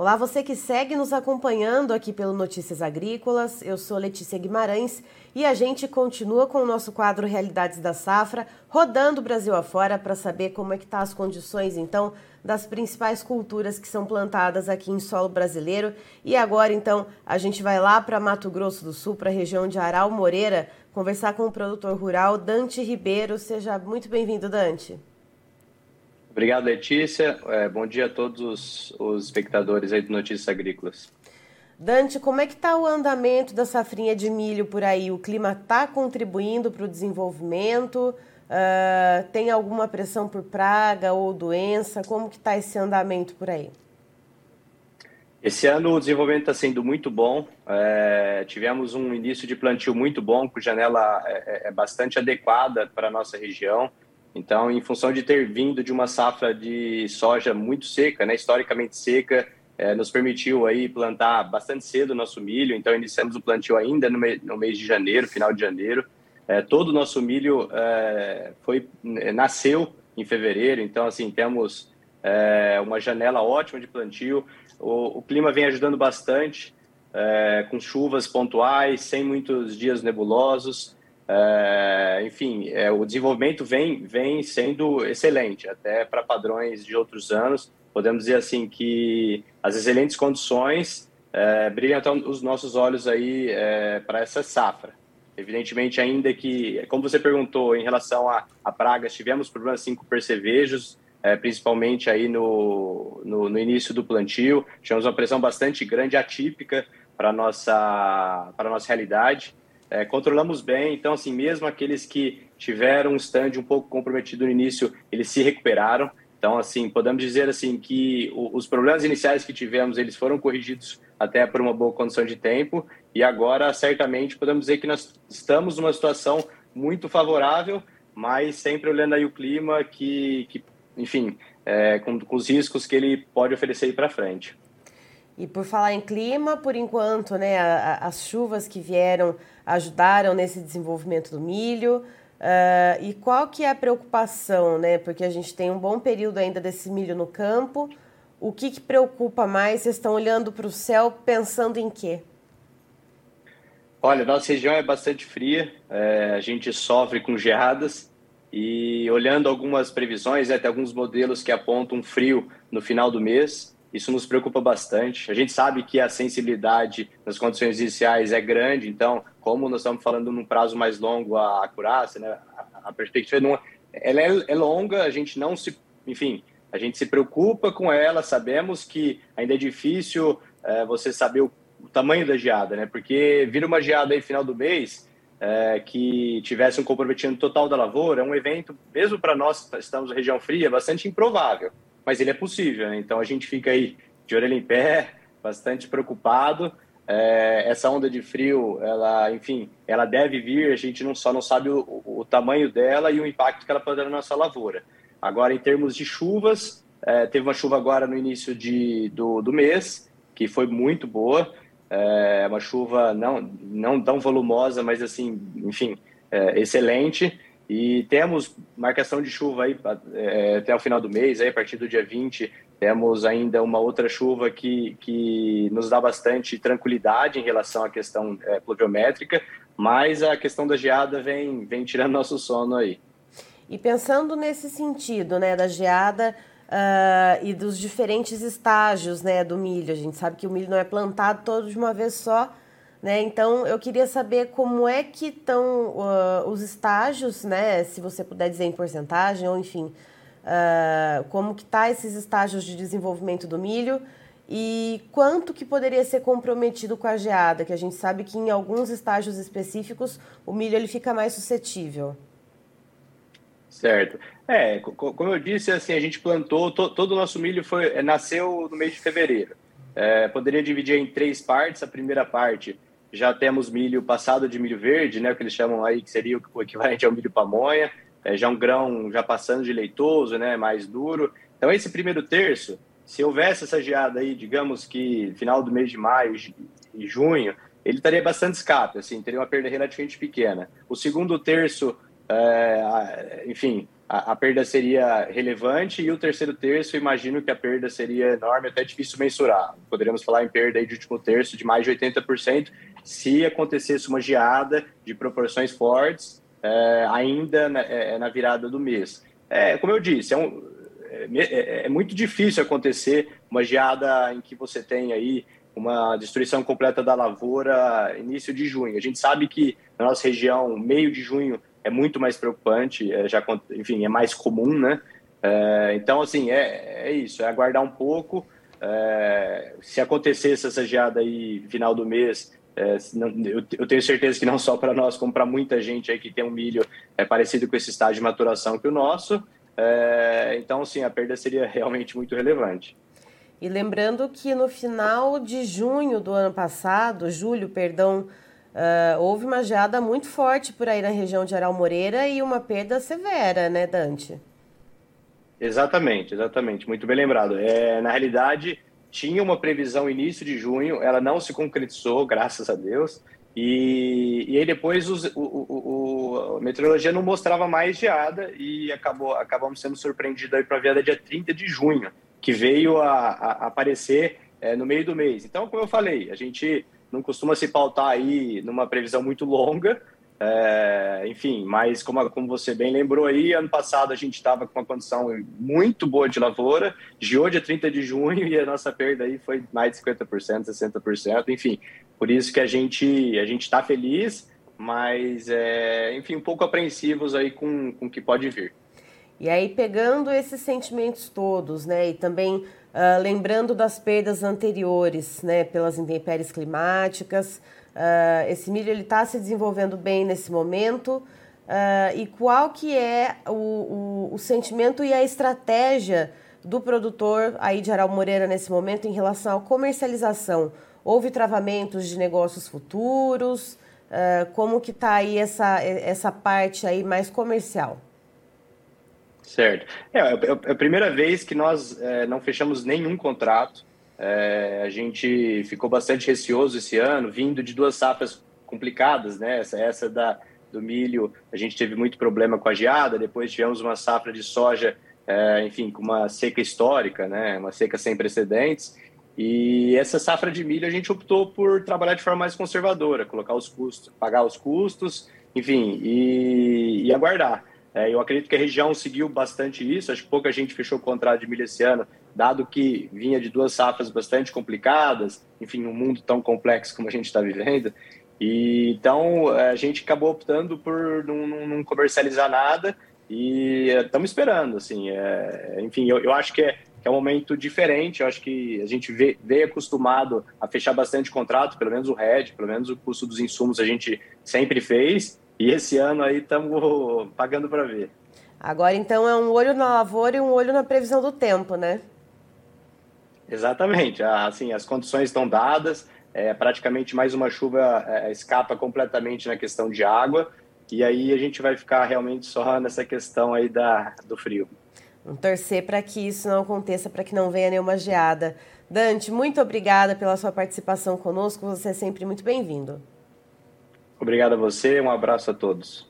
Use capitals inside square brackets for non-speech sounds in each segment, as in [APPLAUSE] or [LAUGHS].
Olá, você que segue nos acompanhando aqui pelo Notícias Agrícolas. Eu sou Letícia Guimarães e a gente continua com o nosso quadro Realidades da Safra, rodando o Brasil afora para saber como é que tá as condições então das principais culturas que são plantadas aqui em solo brasileiro. E agora então a gente vai lá para Mato Grosso do Sul, para a região de Aral Moreira, conversar com o produtor rural Dante Ribeiro. Seja muito bem-vindo, Dante. Obrigado, Letícia. É, bom dia a todos os espectadores aí do Notícias Agrícolas. Dante, como é que está o andamento da safrinha de milho por aí? O clima está contribuindo para o desenvolvimento? Uh, tem alguma pressão por praga ou doença? Como que está esse andamento por aí? Esse ano o desenvolvimento está sendo muito bom. É, tivemos um início de plantio muito bom, com janela é, é, é bastante adequada para a nossa região. Então, em função de ter vindo de uma safra de soja muito seca, né, historicamente seca, é, nos permitiu aí plantar bastante cedo o nosso milho. Então, iniciamos o plantio ainda no, me no mês de janeiro, final de janeiro. É, todo o nosso milho é, foi nasceu em fevereiro. Então, assim, temos uma janela ótima de plantio. O, o clima vem ajudando bastante, com chuvas pontuais, sem muitos dias nebulosos. É, enfim, é, o desenvolvimento vem, vem sendo excelente, até para padrões de outros anos. Podemos dizer assim que as excelentes condições é, brilham até os nossos olhos aí é, para essa safra. Evidentemente, ainda que, como você perguntou, em relação a, a pragas, tivemos problemas sim com percevejos, é, principalmente aí no, no, no, início do plantio. Tivemos uma pressão bastante grande, atípica para a nossa, nossa realidade é, controlamos bem. Então, assim, mesmo aqueles que tiveram um stand um pouco comprometido no início, eles se recuperaram. Então, assim, podemos dizer assim que os problemas iniciais que tivemos, eles foram corrigidos até por uma boa condição de tempo. E agora, certamente, podemos dizer que nós estamos numa situação muito favorável, mas sempre olhando aí o clima que, que enfim, é, com, com os riscos que ele pode oferecer para frente. E por falar em clima, por enquanto, né, a, a, as chuvas que vieram ajudaram nesse desenvolvimento do milho. Uh, e qual que é a preocupação, né? Porque a gente tem um bom período ainda desse milho no campo. O que, que preocupa mais? Vocês estão olhando para o céu pensando em quê? Olha, nossa região é bastante fria, é, a gente sofre com geadas e olhando algumas previsões, né, tem alguns modelos que apontam frio no final do mês. Isso nos preocupa bastante. A gente sabe que a sensibilidade nas condições iniciais é grande, então, como nós estamos falando num prazo mais longo, a acurácia, né, a, perspectiva não, ela é, é longa, a gente não se, enfim, a gente se preocupa com ela, sabemos que ainda é difícil é, você saber o, o, tamanho da geada, né? Porque vir uma geada aí final do mês é, que tivesse um comprometimento total da lavoura, é um evento, mesmo para nós que estamos na região fria, bastante improvável mas ele é possível. Né? Então a gente fica aí de orelha em pé, bastante preocupado. É, essa onda de frio, ela, enfim, ela deve vir. A gente não só não sabe o, o, tamanho dela e o impacto que ela pode dar na nossa lavoura. Agora, em termos de chuvas, é, teve uma chuva agora no início de, do, do mês que foi muito boa. É uma chuva não não tão volumosa, mas assim, enfim, é, excelente. E temos marcação de chuva aí é, até o final do mês, aí, a partir do dia 20, temos ainda uma outra chuva que, que nos dá bastante tranquilidade em relação à questão é, pluviométrica, mas a questão da geada vem, vem tirando nosso sono aí. E pensando nesse sentido, né, da geada uh, e dos diferentes estágios, né, do milho, a gente sabe que o milho não é plantado todo de uma vez só, né? Então, eu queria saber como é que estão uh, os estágios, né? Se você puder dizer em porcentagem, ou enfim, uh, como que tá esses estágios de desenvolvimento do milho e quanto que poderia ser comprometido com a geada, que a gente sabe que em alguns estágios específicos o milho ele fica mais suscetível. Certo. É, como eu disse, assim, a gente plantou, to, todo o nosso milho foi, nasceu no mês de fevereiro. É, poderia dividir em três partes. A primeira parte já temos milho passado de milho verde, né, que eles chamam aí que seria o equivalente ao milho pamonha, é, já um grão já passando de leitoso, né, mais duro. Então esse primeiro terço, se houvesse essa geada aí, digamos que final do mês de maio e junho, ele estaria bastante escape, assim, teria uma perda relativamente pequena. O segundo terço, é, enfim, a, a, perda seria relevante e o terceiro terço, imagino que a perda seria enorme, até difícil mensurar. Poderíamos falar em perda aí de último terço de mais de 80% se acontecesse uma geada de proporções fortes é, ainda na, é, na, virada do mês. É, como eu disse, é, um, é, é, é muito difícil acontecer uma geada em que você tem aí uma destruição completa da lavoura início de junho. A gente sabe que na nossa região, meio de junho é muito mais preocupante, é, já, enfim, é mais comum, né? É, então, assim, é, é isso, é aguardar um pouco. É, se acontecesse essa geada aí final do mês, é, não, eu, eu, tenho certeza que não só para nós, como para muita gente aí que tem um milho é parecido com esse estágio de maturação que o nosso. É, então, sim, a perda seria [LAUGHS] realmente muito relevante. E lembrando que no final de junho do ano passado, julho, perdão, Uh, houve uma geada muito forte por aí na região de Aral Moreira e uma perda severa, né, Dante? Exatamente, exatamente. Muito bem lembrado. É, na realidade, tinha uma previsão início de junho, ela não se concretizou, graças a Deus. E, e aí depois os, o, o, o, a meteorologia não mostrava mais geada e acabou, acabamos sendo surpreendidos aí para a viada dia 30 de junho, que veio a, a aparecer é, no meio do mês. Então, como eu falei, a gente não costuma se pautar aí numa previsão muito longa. É, enfim, mas como, como você bem lembrou aí, ano passado a gente estava com uma condição muito boa de lavoura, de hoje a 30 de junho e a nossa perda aí foi mais de 50%, 60%, enfim, por isso que a gente a gente está feliz, mas é, enfim, um pouco apreensivos aí com, com o que pode vir. E aí, pegando esses sentimentos todos, né, e também Uh, lembrando das perdas anteriores, né, pelas intempéries climáticas. Uh, esse milho ele está se desenvolvendo bem nesse momento. Uh, e qual que é o, o, o, sentimento e a estratégia do produtor aí de Aral Moreira nesse momento em relação à comercialização? Houve travamentos de negócios futuros? como que está aí essa, essa parte aí mais comercial? Certo. É, é, é a primeira vez que nós é, não fechamos nenhum contrato. É, a gente ficou bastante receoso esse ano, vindo de duas safras complicadas, né? Essa, essa da, do milho, a gente teve muito problema com a geada, depois tivemos uma safra de soja, é, enfim, com uma seca histórica, né? Uma seca sem precedentes. E essa safra de milho a gente optou por trabalhar de forma mais conservadora, colocar os custos, pagar os custos, enfim, e, e aguardar. É, eu acredito que a região seguiu bastante isso, acho que pouca gente fechou o contrato de milho esse ano, dado que vinha de duas safras bastante complicadas, enfim, um mundo tão complexo como a gente está vivendo. E, então, é, a gente acabou optando por não, não comercializar nada e estamos esperando, assim, é, enfim, eu, eu acho que é, que é um momento diferente, eu acho que a gente vê, veio acostumado a fechar bastante contrato, pelo menos o RED, pelo menos o custo dos insumos a gente sempre fez, e esse ano aí estamos pagando para ver. Agora então é um olho na lavoura e um olho na previsão do tempo, né? Exatamente. Assim, as condições estão dadas. É, praticamente mais uma chuva é, escapa completamente na questão de água. E aí a gente vai ficar realmente só nessa questão aí da, do frio. Vamos torcer para que isso não aconteça, para que não venha nenhuma geada. Dante, muito obrigada pela sua participação conosco. Você é sempre muito bem-vindo. Obrigado a você, um abraço a todos.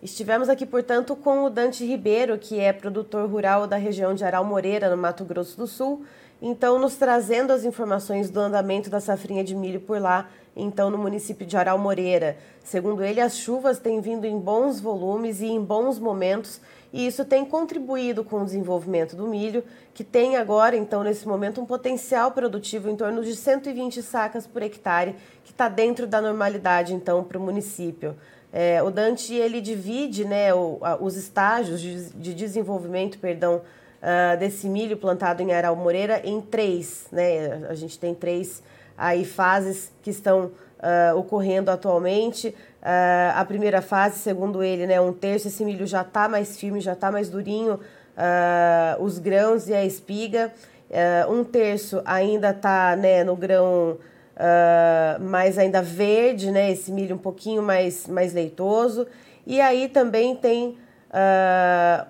Estivemos aqui, portanto, com o Dante Ribeiro, que é produtor rural da região de Aral Moreira, no Mato Grosso do Sul, então nos trazendo as informações do andamento da safrinha de milho por lá, então no município de Aral Moreira. Segundo ele, as chuvas têm vindo em bons volumes e em bons momentos e isso tem contribuído com o desenvolvimento do milho, que tem agora, então, nesse momento, um potencial produtivo em torno de 120 sacas por hectare, que está dentro da normalidade, então, para o município. É, o Dante ele divide né, o, a, os estágios de, de desenvolvimento, perdão, uh, desse milho plantado em Aral Moreira em três. Né? A gente tem três aí fases que estão uh, ocorrendo atualmente. Uh, a primeira fase, segundo ele, né, um terço, esse milho já está mais firme, já está mais durinho, uh, os grãos e a espiga. Uh, um terço ainda está né, no grão mais ainda verde, né, esse milho um pouquinho mais, mais leitoso. E aí também tem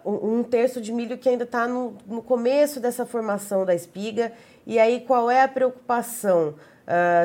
um, um terço de milho que ainda está no, no começo dessa formação da espiga. E aí qual é a preocupação?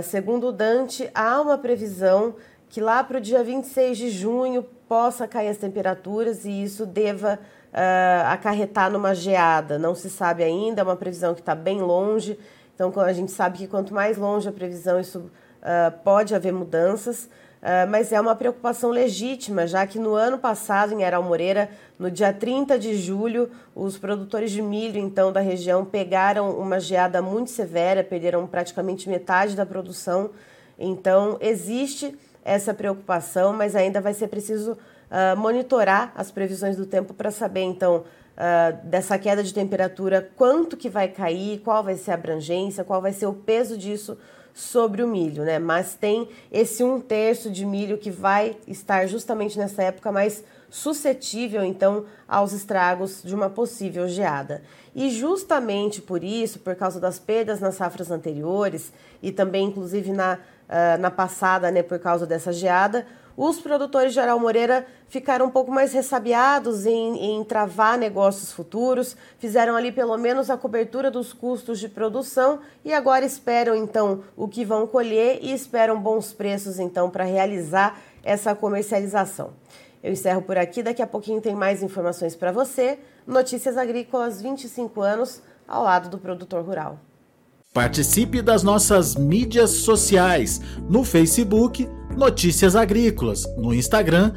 segundo o Dante, há uma previsão que lá para o dia 26 de junho possa cair as temperaturas e isso deva uh, acarretar numa geada. Não se sabe ainda, é uma previsão que está bem longe. Então a gente sabe que quanto mais longe a previsão, isso uh, pode haver mudanças. Uh, mas é uma preocupação legítima, já que no ano passado, em Aral Moreira, no dia 30 de julho, os produtores de milho, então, da região, pegaram uma geada muito severa, perderam praticamente metade da produção. Então, existe essa preocupação, mas ainda vai ser preciso uh, monitorar as previsões do tempo para saber, então, uh, dessa queda de temperatura, quanto que vai cair, qual vai ser a abrangência, qual vai ser o peso disso sobre o milho, né? Mas tem esse um terço de milho que vai estar justamente nessa época mais suscetível, então, aos estragos de uma possível geada. E justamente por isso, por causa das perdas nas safras anteriores e também, inclusive, na, uh, na passada, né, por causa dessa geada, os produtores de Aral Moreira ficaram um pouco mais ressabiados em, em travar negócios futuros, fizeram ali pelo menos a cobertura dos custos de produção e agora esperam então o que vão colher e esperam bons preços então para realizar essa comercialização. Eu encerro por aqui, daqui a pouquinho tem mais informações para você. Notícias Agrícolas 25 anos ao lado do produtor rural. Participe das nossas mídias sociais. No Facebook Notícias Agrícolas, no Instagram